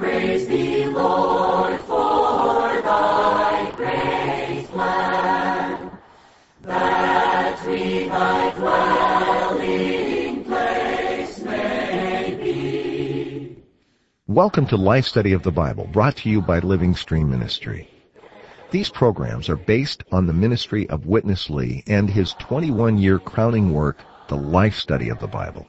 praise thee, Lord, for thy great plan, that we thy dwelling place may be. Welcome to Life Study of the Bible, brought to you by Living Stream Ministry. These programs are based on the ministry of Witness Lee and his 21-year crowning work, The Life Study of the Bible,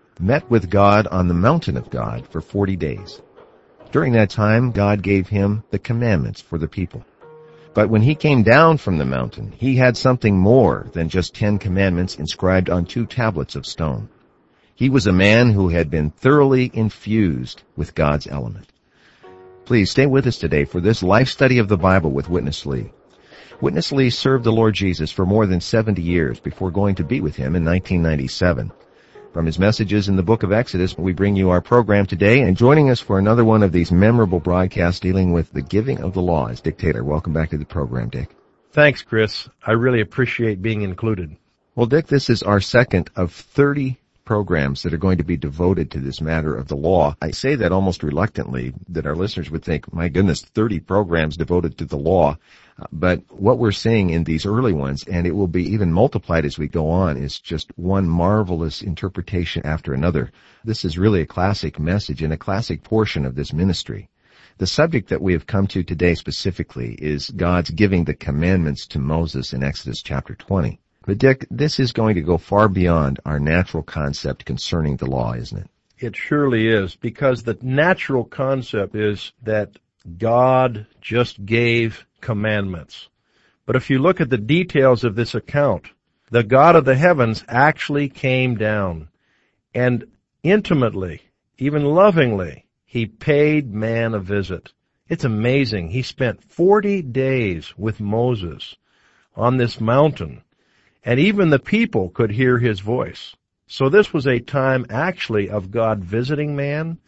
met with God on the mountain of God for 40 days. During that time, God gave him the commandments for the people. But when he came down from the mountain, he had something more than just ten commandments inscribed on two tablets of stone. He was a man who had been thoroughly infused with God's element. Please stay with us today for this life study of the Bible with Witness Lee. Witness Lee served the Lord Jesus for more than 70 years before going to be with him in 1997. From his messages in the book of Exodus, we bring you our program today and joining us for another one of these memorable broadcasts dealing with the giving of the law is Dick Taylor. Welcome back to the program, Dick. Thanks, Chris. I really appreciate being included. Well, Dick, this is our second of 30 programs that are going to be devoted to this matter of the law. I say that almost reluctantly that our listeners would think, my goodness, 30 programs devoted to the law. But what we're seeing in these early ones, and it will be even multiplied as we go on, is just one marvelous interpretation after another. This is really a classic message and a classic portion of this ministry. The subject that we have come to today specifically is God's giving the commandments to Moses in Exodus chapter 20. But Dick, this is going to go far beyond our natural concept concerning the law, isn't it? It surely is, because the natural concept is that God just gave commandments. But if you look at the details of this account, the God of the heavens actually came down and intimately, even lovingly, he paid man a visit. It's amazing. He spent 40 days with Moses on this mountain and even the people could hear his voice. So this was a time actually of God visiting man,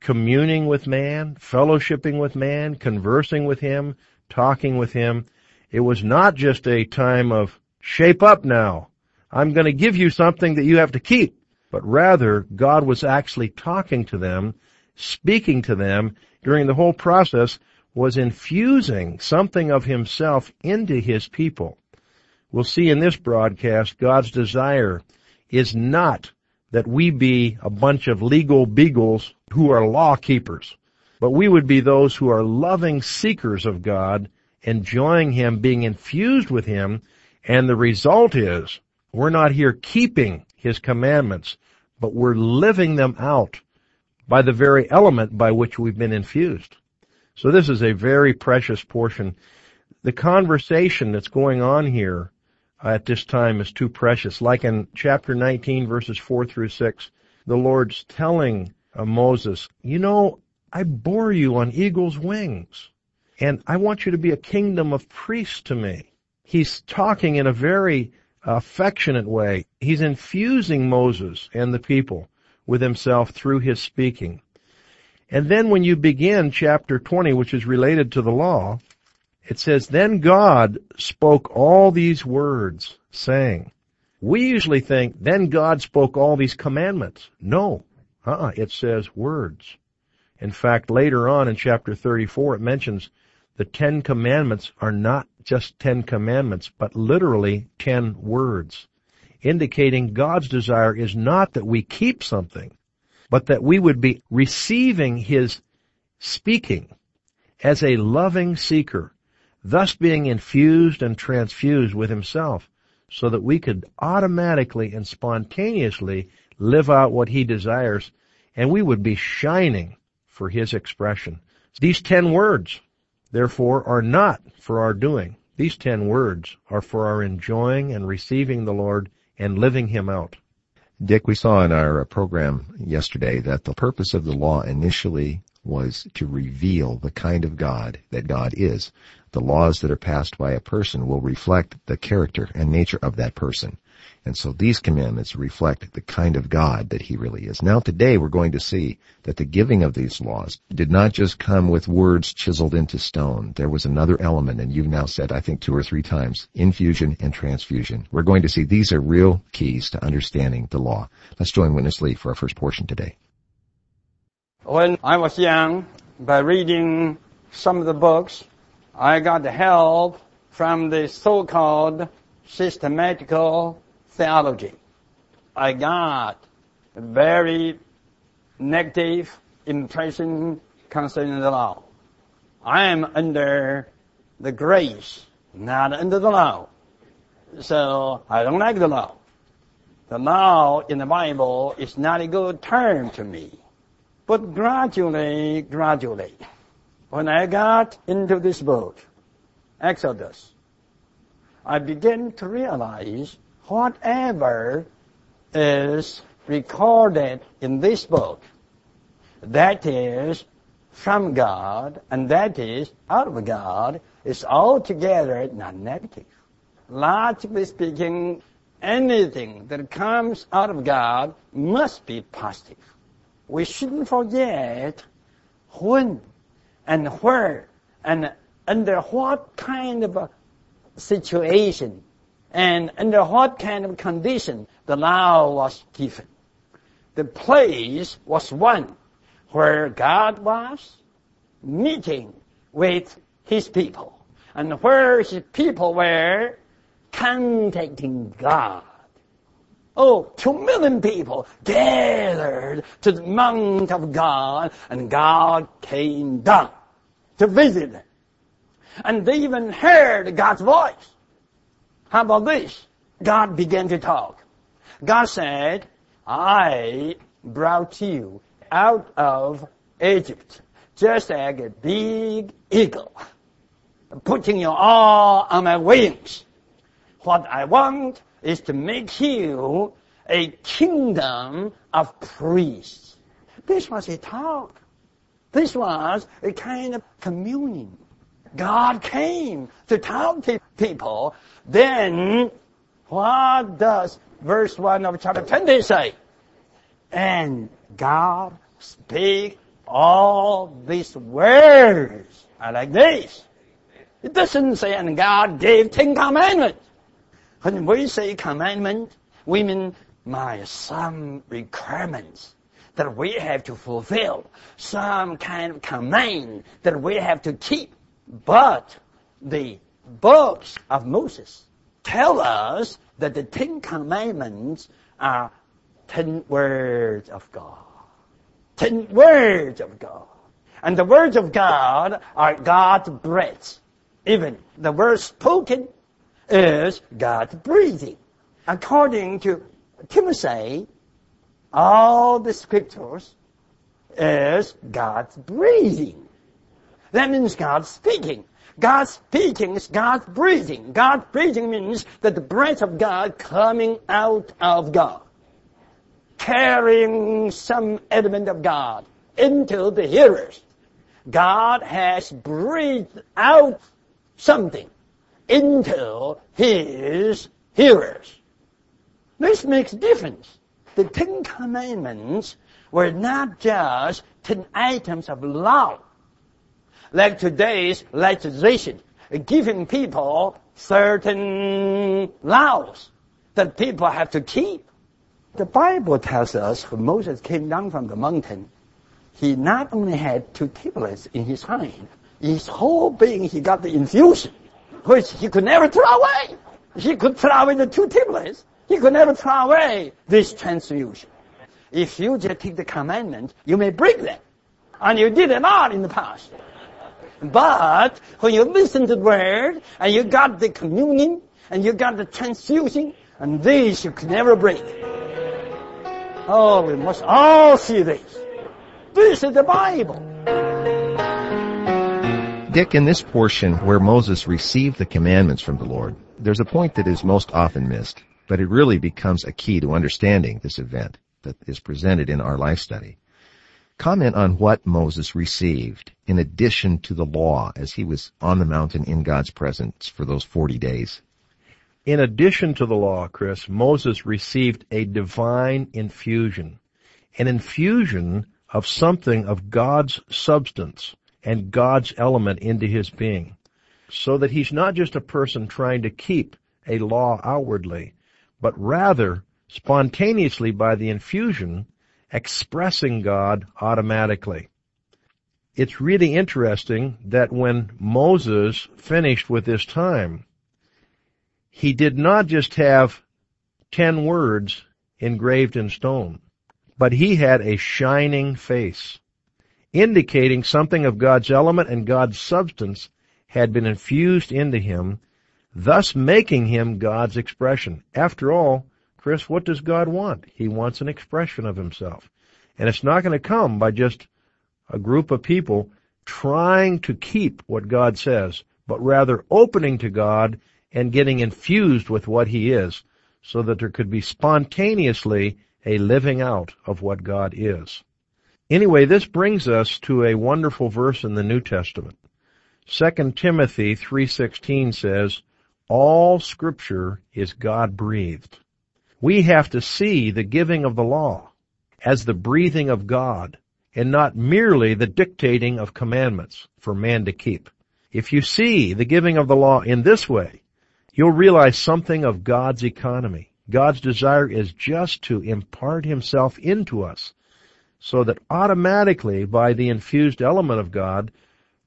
communing with man, fellowshipping with man, conversing with him, talking with him. It was not just a time of shape up now. I'm going to give you something that you have to keep. But rather, God was actually talking to them, speaking to them during the whole process, was infusing something of himself into his people. We'll see in this broadcast, God's desire is not that we be a bunch of legal beagles who are law keepers, but we would be those who are loving seekers of God, enjoying Him, being infused with Him, and the result is we're not here keeping His commandments, but we're living them out by the very element by which we've been infused. So this is a very precious portion. The conversation that's going on here at this time is too precious. Like in chapter 19 verses 4 through 6, the Lord's telling uh, Moses, you know, I bore you on eagle's wings and I want you to be a kingdom of priests to me. He's talking in a very affectionate way. He's infusing Moses and the people with himself through his speaking. And then when you begin chapter 20, which is related to the law, it says, Then God spoke all these words, saying, we usually think, then God spoke all these commandments. No. Uh-uh. It says words. In fact, later on in chapter 34, it mentions the Ten Commandments are not just Ten Commandments, but literally ten words, indicating God's desire is not that we keep something, but that we would be receiving His speaking as a loving seeker, thus being infused and transfused with himself so that we could automatically and spontaneously live out what he desires and we would be shining for his expression. These ten words, therefore, are not for our doing. These ten words are for our enjoying and receiving the Lord and living him out. Dick, we saw in our uh, program yesterday that the purpose of the law initially was to reveal the kind of God that God is. The laws that are passed by a person will reflect the character and nature of that person. And so these commandments reflect the kind of God that he really is. Now today we're going to see that the giving of these laws did not just come with words chiseled into stone. There was another element, and you've now said, I think two or three times, infusion and transfusion. We're going to see these are real keys to understanding the law. Let's join Witness Lee for our first portion today. When I was young, by reading some of the books, I got the help from the so-called systematical theology. I got a very negative impression concerning the law. I am under the grace, not under the law. So I don't like the law. The law in the Bible is not a good term to me. But gradually, gradually, when I got into this book, Exodus, I began to realize whatever is recorded in this book, that is from God and that is out of God, is altogether not negative. Logically speaking, anything that comes out of God must be positive. We shouldn't forget when and where and under what kind of a situation and under what kind of condition the law was given. The place was one where God was meeting with his people and where his people were contacting God. Oh, two million people gathered to the mount of God and God came down to visit them. And they even heard God's voice. How about this? God began to talk. God said, I brought you out of Egypt just like a big eagle, putting you all on my wings. What I want is to make you a kingdom of priests. This was a talk. This was a kind of communion. God came to talk to people. Then, what does verse 1 of chapter 20 say? And God speak all these words. I like this. It doesn't say, and God gave Ten Commandments. When we say commandment, we mean my some requirements that we have to fulfill, some kind of command that we have to keep. But the books of Moses tell us that the Ten Commandments are ten words of God. Ten words of God. And the words of God are God's breath. Even the words spoken is God's breathing. According to Timothy, all the scriptures is God's breathing. That means God speaking. God speaking is God breathing. God breathing means that the breath of God coming out of God. Carrying some element of God into the hearers. God has breathed out something into His hearers. This makes difference. The Ten Commandments were not just ten items of law like today's legislation, giving people certain laws that people have to keep. The Bible tells us when Moses came down from the mountain, he not only had two tablets in his hand, his whole being he got the infusion, which he could never throw away. He could throw away the two tablets. He could never throw away this transfusion. If you just take the commandment, you may break them. And you did it all in the past. But when you listen to the word and you got the communion and you got the transfusion, and this you can never break. Oh, we must all see this. This is the Bible. Dick, in this portion where Moses received the commandments from the Lord, there's a point that is most often missed, but it really becomes a key to understanding this event that is presented in our life study. Comment on what Moses received in addition to the law as he was on the mountain in God's presence for those 40 days. In addition to the law, Chris, Moses received a divine infusion. An infusion of something of God's substance and God's element into his being. So that he's not just a person trying to keep a law outwardly, but rather spontaneously by the infusion expressing God automatically. It's really interesting that when Moses finished with this time, he did not just have ten words engraved in stone, but he had a shining face, indicating something of God's element and God's substance had been infused into him, thus making him God's expression. After all, Chris, what does God want? He wants an expression of himself. And it's not going to come by just a group of people trying to keep what God says, but rather opening to God and getting infused with what He is so that there could be spontaneously a living out of what God is. Anyway, this brings us to a wonderful verse in the New Testament. 2 Timothy 3:16 says, "All scripture is God breathed." We have to see the giving of the law as the breathing of God and not merely the dictating of commandments for man to keep. If you see the giving of the law in this way, you'll realize something of God's economy. God's desire is just to impart himself into us so that automatically by the infused element of God,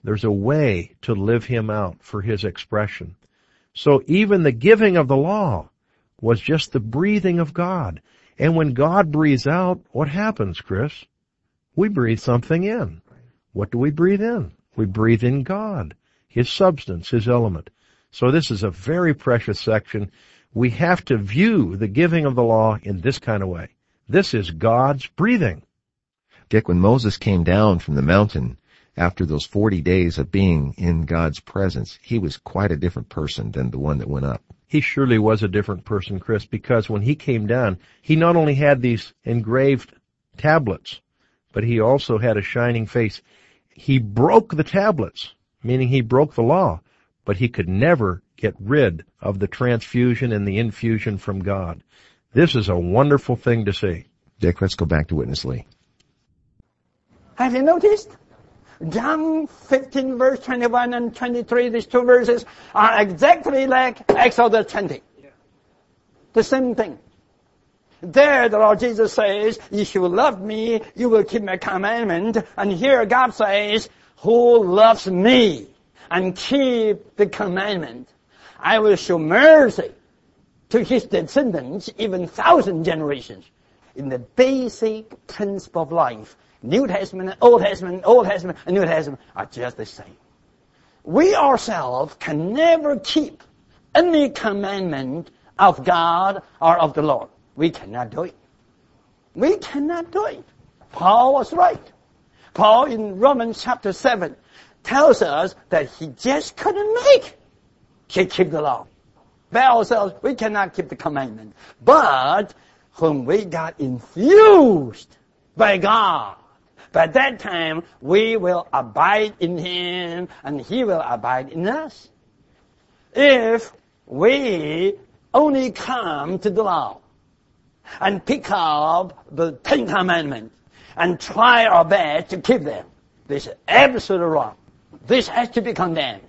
there's a way to live him out for his expression. So even the giving of the law was just the breathing of God. And when God breathes out, what happens, Chris? We breathe something in. What do we breathe in? We breathe in God, His substance, His element. So this is a very precious section. We have to view the giving of the law in this kind of way. This is God's breathing. Dick, when Moses came down from the mountain after those 40 days of being in God's presence, he was quite a different person than the one that went up he surely was a different person, Chris, because when he came down, he not only had these engraved tablets, but he also had a shining face. He broke the tablets, meaning he broke the law, but he could never get rid of the transfusion and the infusion from God. This is a wonderful thing to see. Dick, let's go back to Witness Lee. Have you noticed? John 15 verse 21 and 23, these two verses are exactly like Exodus 20. The same thing. There the Lord Jesus says, if you love me, you will keep my commandment. And here God says, who loves me and keep the commandment, I will show mercy to his descendants, even thousand generations. In the basic principle of life, New Testament, and Old Testament, Old Testament, and New Testament are just the same. We ourselves can never keep any commandment of God or of the Lord. We cannot do it. We cannot do it. Paul was right. Paul in Romans chapter 7 tells us that he just couldn't make he keep the law. By ourselves, we cannot keep the commandment. But when we got infused by God, by that time, we will abide in Him and He will abide in us. If we only come to the law and pick up the Ten Commandments and try our best to keep them, this is absolutely wrong. This has to be condemned.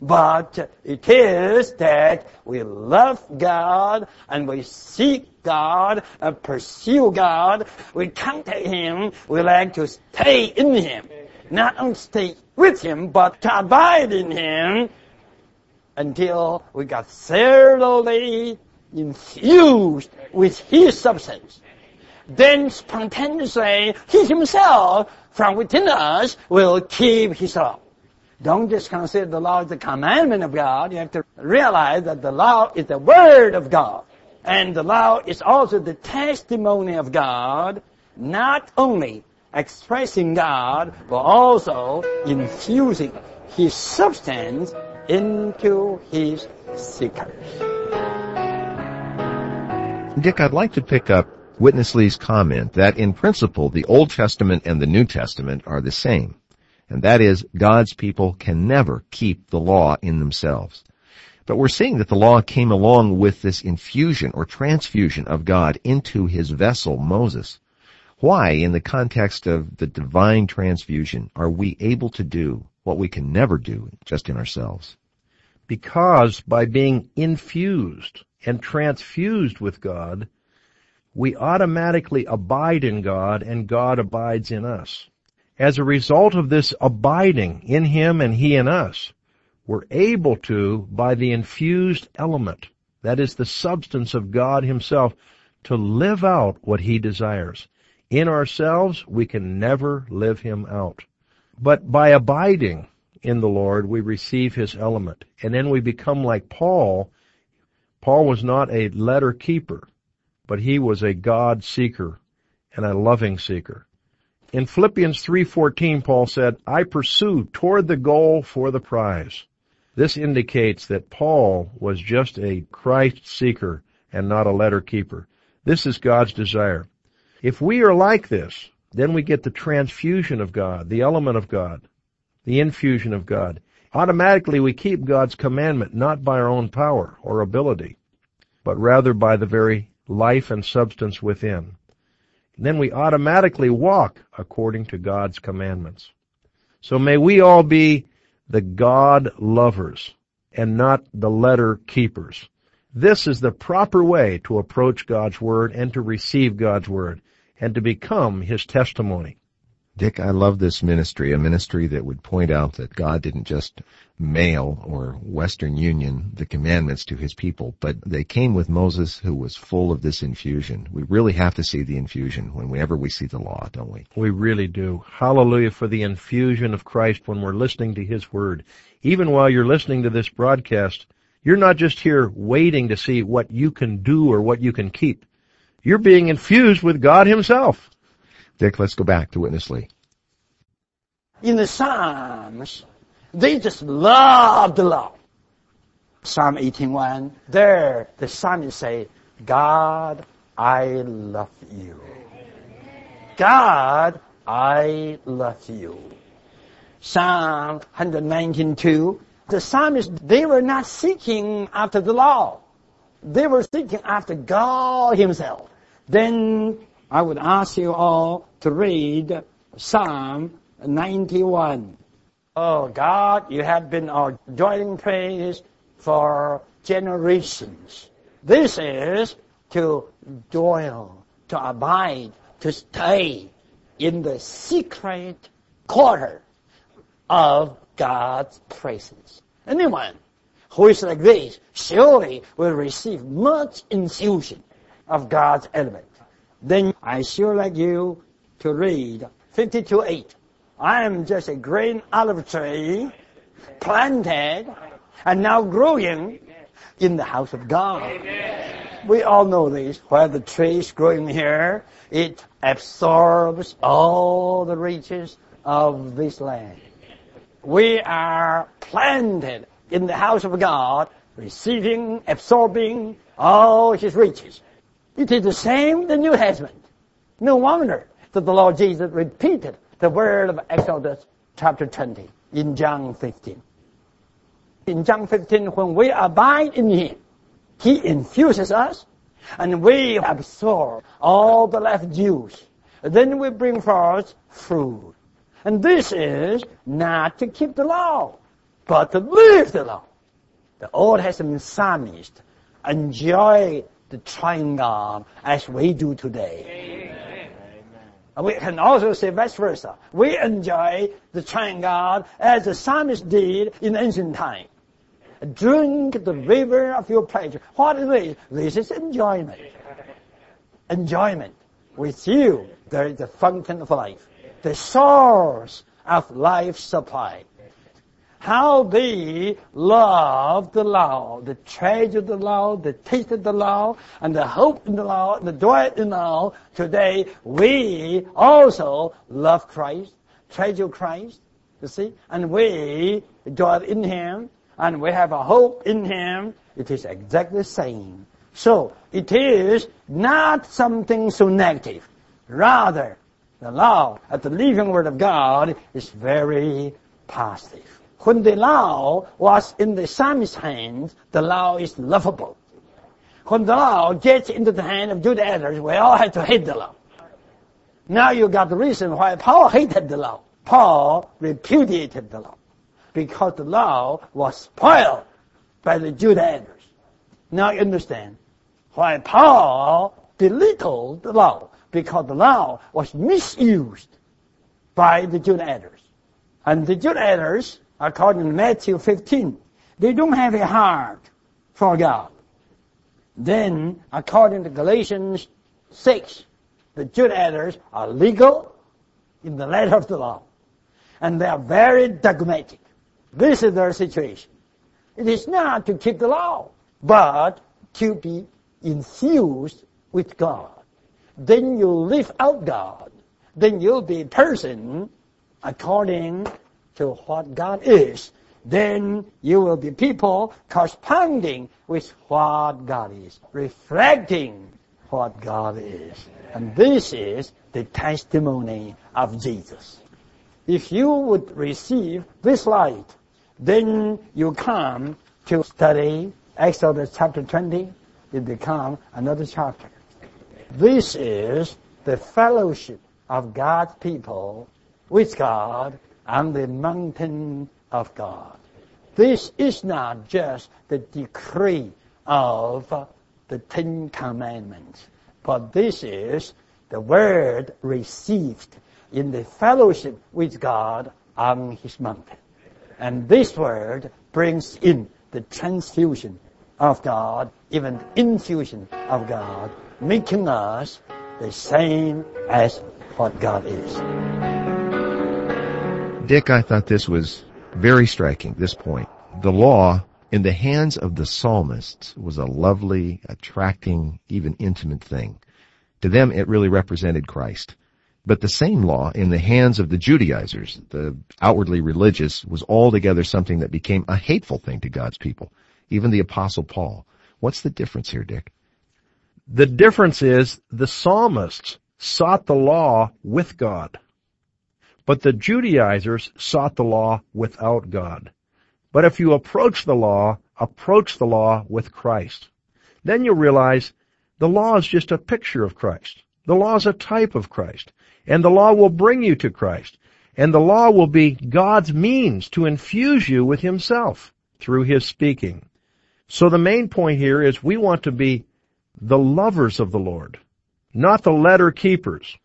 But it is that we love God and we seek God and pursue God. We contact Him. We like to stay in Him. Not only stay with Him, but to abide in Him until we got thoroughly infused with His substance. Then spontaneously, He Himself from within us will keep His law. Don't just consider the law as the commandment of God. You have to realize that the law is the word of God. And the law is also the testimony of God, not only expressing God, but also infusing His substance into His seekers. Dick, I'd like to pick up Witness Lee's comment that in principle the Old Testament and the New Testament are the same, and that is God's people can never keep the law in themselves. But we're seeing that the law came along with this infusion or transfusion of God into his vessel, Moses. Why, in the context of the divine transfusion, are we able to do what we can never do just in ourselves? Because by being infused and transfused with God, we automatically abide in God and God abides in us. As a result of this abiding in Him and He in us, we're able to, by the infused element, that is the substance of God Himself, to live out what He desires. In ourselves, we can never live Him out. But by abiding in the Lord, we receive His element. And then we become like Paul. Paul was not a letter keeper but he was a God seeker and a loving seeker. In Philippians 3:14 Paul said, "I pursue toward the goal for the prize." This indicates that Paul was just a Christ seeker and not a letter keeper. This is God's desire. If we are like this, then we get the transfusion of God, the element of God, the infusion of God. Automatically we keep God's commandment not by our own power or ability, but rather by the very life and substance within. Then we automatically walk according to God's commandments. So may we all be the God lovers and not the letter keepers. This is the proper way to approach God's Word and to receive God's Word and to become His testimony. Dick, I love this ministry, a ministry that would point out that God didn't just mail or Western Union the commandments to his people, but they came with Moses who was full of this infusion. We really have to see the infusion whenever we see the law, don't we? We really do. Hallelujah for the infusion of Christ when we're listening to his word. Even while you're listening to this broadcast, you're not just here waiting to see what you can do or what you can keep. You're being infused with God himself. Dick, let's go back to Witness Lee. In the Psalms, they just love the law. Psalm 18.1, there the psalmist say, God, I love you. God, I love you. Psalm 119.2, the psalmist, they were not seeking after the law. They were seeking after God himself. Then I would ask you all to read Psalm 91. Oh God, you have been our joining praise for generations. This is to dwell, to abide, to stay in the secret quarter of God's presence. Anyone who is like this surely will receive much infusion of God's element then I sure like you to read 52.8. I am just a green olive tree planted and now growing in the house of God. Amen. We all know this. Where the tree is growing here, it absorbs all the riches of this land. We are planted in the house of God, receiving, absorbing all His riches. It is the same the New Testament. No wonder that the Lord Jesus repeated the word of Exodus chapter 20 in John 15. In John 15, when we abide in Him, He infuses us and we absorb all the left juice. Then we bring forth fruit. And this is not to keep the law, but to live the law. The Old Testament psalmist enjoy the triune God as we do today. Amen. We can also say vice versa. We enjoy the triune God as the psalmist did in ancient time. Drink the river of your pleasure. What is this? This is enjoyment. Enjoyment. With you, there is the fountain of life. The source of life supply how they love the law, the treasure of the law, the taste of the law, and the hope in the law, and the joy in the law. Today, we also love Christ, treasure Christ, you see, and we joy in Him, and we have a hope in Him. It is exactly the same. So it is not something so negative. Rather, the law of the living word of God is very positive. When the law was in the psalmist's hands, the law is lovable. When the law gets into the hand of Judaizers, we all have to hate the law. Now you got the reason why Paul hated the law. Paul repudiated the law because the law was spoiled by the Judaizers. Now you understand why Paul belittled the law because the law was misused by the Judaizers. And the Judaizers, according to Matthew 15, they don't have a heart for God. Then, according to Galatians 6, the Judaizers are legal in the letter of the law. And they are very dogmatic. This is their situation. It is not to keep the law, but to be infused with God. Then you live out God. Then you'll be a person according to what God is. Then you will be people corresponding with what God is, reflecting what God is. And this is the testimony of Jesus. If you would receive this light, then you come to study Exodus chapter 20, it becomes another chapter. This is the fellowship of God's people with God on the mountain of God. This is not just the decree of the Ten Commandments, but this is the word received in the fellowship with God on His mountain. And this word brings in the transfusion of God, even infusion of God, making us the same as what God is. Dick, I thought this was very striking, this point. The law in the hands of the psalmists was a lovely, attracting, even intimate thing. To them, it really represented Christ. But the same law in the hands of the Judaizers, the outwardly religious, was altogether something that became a hateful thing to God's people. Even the apostle Paul. What's the difference here, Dick? The difference is the psalmists sought the law with God. But the Judaizers sought the law without God. But if you approach the law, approach the law with Christ. Then you'll realize the law is just a picture of Christ. The law is a type of Christ. And the law will bring you to Christ. And the law will be God's means to infuse you with Himself through His speaking. So the main point here is we want to be the lovers of the Lord, not the letter keepers.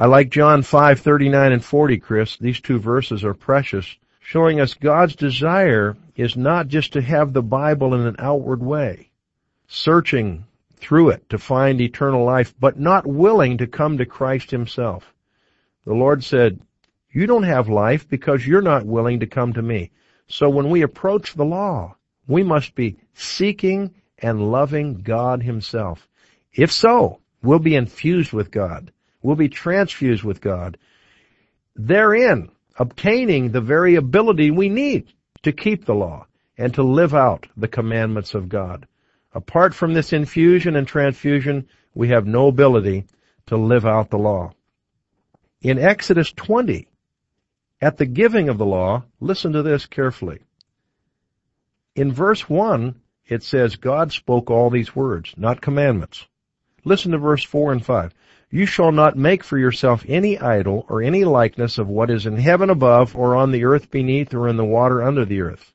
I like John 5:39 and 40, Chris. These two verses are precious, showing us God's desire is not just to have the Bible in an outward way, searching through it to find eternal life, but not willing to come to Christ himself. The Lord said, you don't have life because you're not willing to come to me. So when we approach the law, we must be seeking and loving God himself. If so, we'll be infused with God. We'll be transfused with God. Therein, obtaining the very ability we need to keep the law and to live out the commandments of God. Apart from this infusion and transfusion, we have no ability to live out the law. In Exodus 20, at the giving of the law, listen to this carefully. In verse 1, it says God spoke all these words, not commandments. Listen to verse 4 and 5. You shall not make for yourself any idol or any likeness of what is in heaven above or on the earth beneath or in the water under the earth.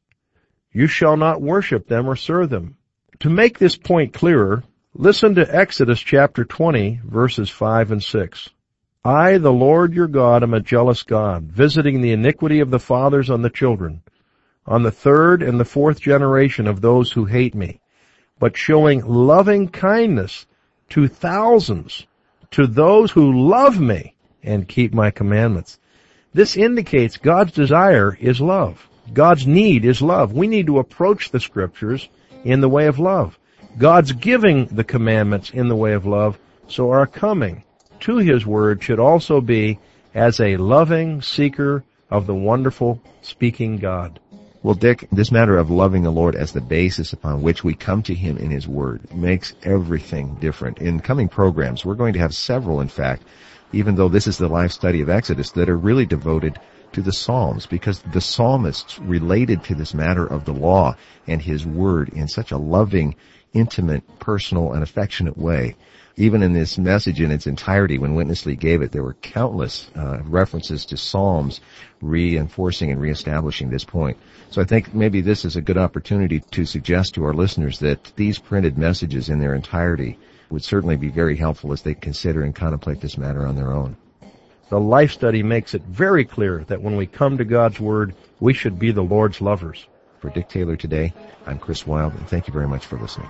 You shall not worship them or serve them. To make this point clearer, listen to Exodus chapter 20 verses 5 and 6. I, the Lord your God, am a jealous God, visiting the iniquity of the fathers on the children, on the third and the fourth generation of those who hate me, but showing loving kindness to thousands, to those who love me and keep my commandments. This indicates God's desire is love. God's need is love. We need to approach the scriptures in the way of love. God's giving the commandments in the way of love, so our coming to His Word should also be as a loving seeker of the wonderful speaking God. Well, Dick, this matter of loving the Lord as the basis upon which we come to Him in His Word makes everything different. In coming programs, we're going to have several, in fact, even though this is the life study of Exodus, that are really devoted to the Psalms because the psalmists related to this matter of the law and His Word in such a loving, intimate, personal, and affectionate way even in this message in its entirety, when Witness Lee gave it, there were countless uh, references to Psalms reinforcing and reestablishing this point. So I think maybe this is a good opportunity to suggest to our listeners that these printed messages in their entirety would certainly be very helpful as they consider and contemplate this matter on their own. The life study makes it very clear that when we come to God's Word, we should be the Lord's lovers. For Dick Taylor today, I'm Chris Wild, and thank you very much for listening.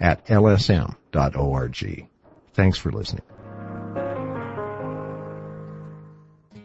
at lsm.org. Thanks for listening.